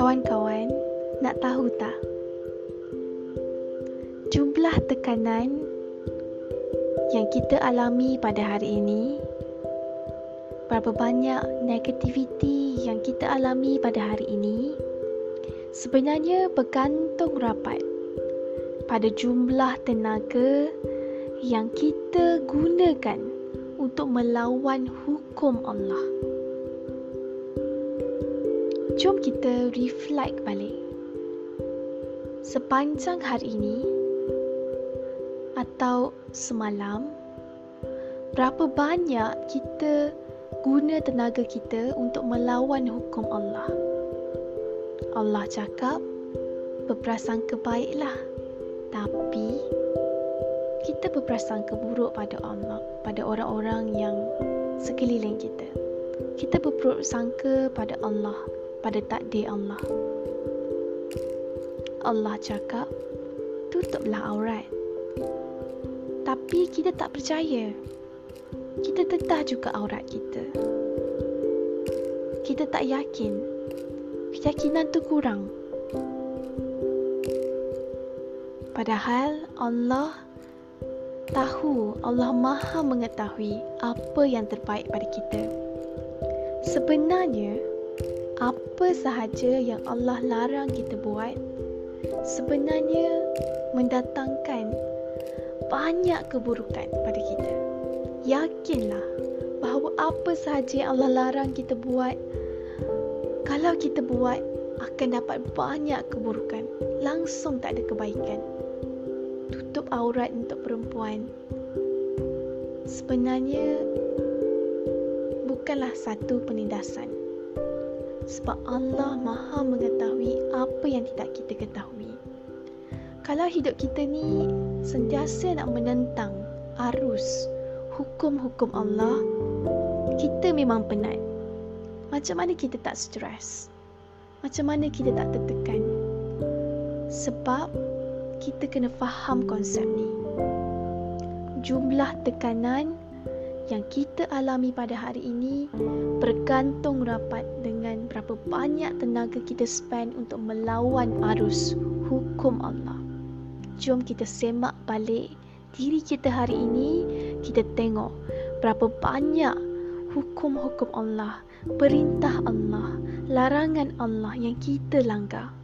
Kawan-kawan, nak tahu tak? Jumlah tekanan yang kita alami pada hari ini Berapa banyak negativiti yang kita alami pada hari ini Sebenarnya bergantung rapat pada jumlah tenaga yang kita gunakan untuk melawan hukum Allah jom kita reflect balik. Sepanjang hari ini atau semalam, berapa banyak kita guna tenaga kita untuk melawan hukum Allah? Allah cakap, berprasangka baiklah. Tapi, kita berprasangka buruk pada Allah, pada orang-orang yang sekeliling kita. Kita berprasangka pada Allah pada takdir Allah. Allah cakap, tutuplah aurat. Tapi kita tak percaya. Kita tetah juga aurat kita. Kita tak yakin. Keyakinan tu kurang. Padahal Allah tahu, Allah maha mengetahui apa yang terbaik pada kita. Sebenarnya, apa sahaja yang Allah larang kita buat sebenarnya mendatangkan banyak keburukan pada kita. Yakinlah bahawa apa sahaja yang Allah larang kita buat kalau kita buat akan dapat banyak keburukan. Langsung tak ada kebaikan. Tutup aurat untuk perempuan. Sebenarnya bukanlah satu penindasan sebab Allah maha mengetahui apa yang tidak kita ketahui. Kalau hidup kita ni sentiasa nak menentang arus hukum-hukum Allah, kita memang penat. Macam mana kita tak stres? Macam mana kita tak tertekan? Sebab kita kena faham konsep ni. Jumlah tekanan yang kita alami pada hari ini bergantung rapat dengan berapa banyak tenaga kita spend untuk melawan arus hukum Allah. Jom kita semak balik diri kita hari ini, kita tengok berapa banyak hukum-hukum Allah, perintah Allah, larangan Allah yang kita langgar.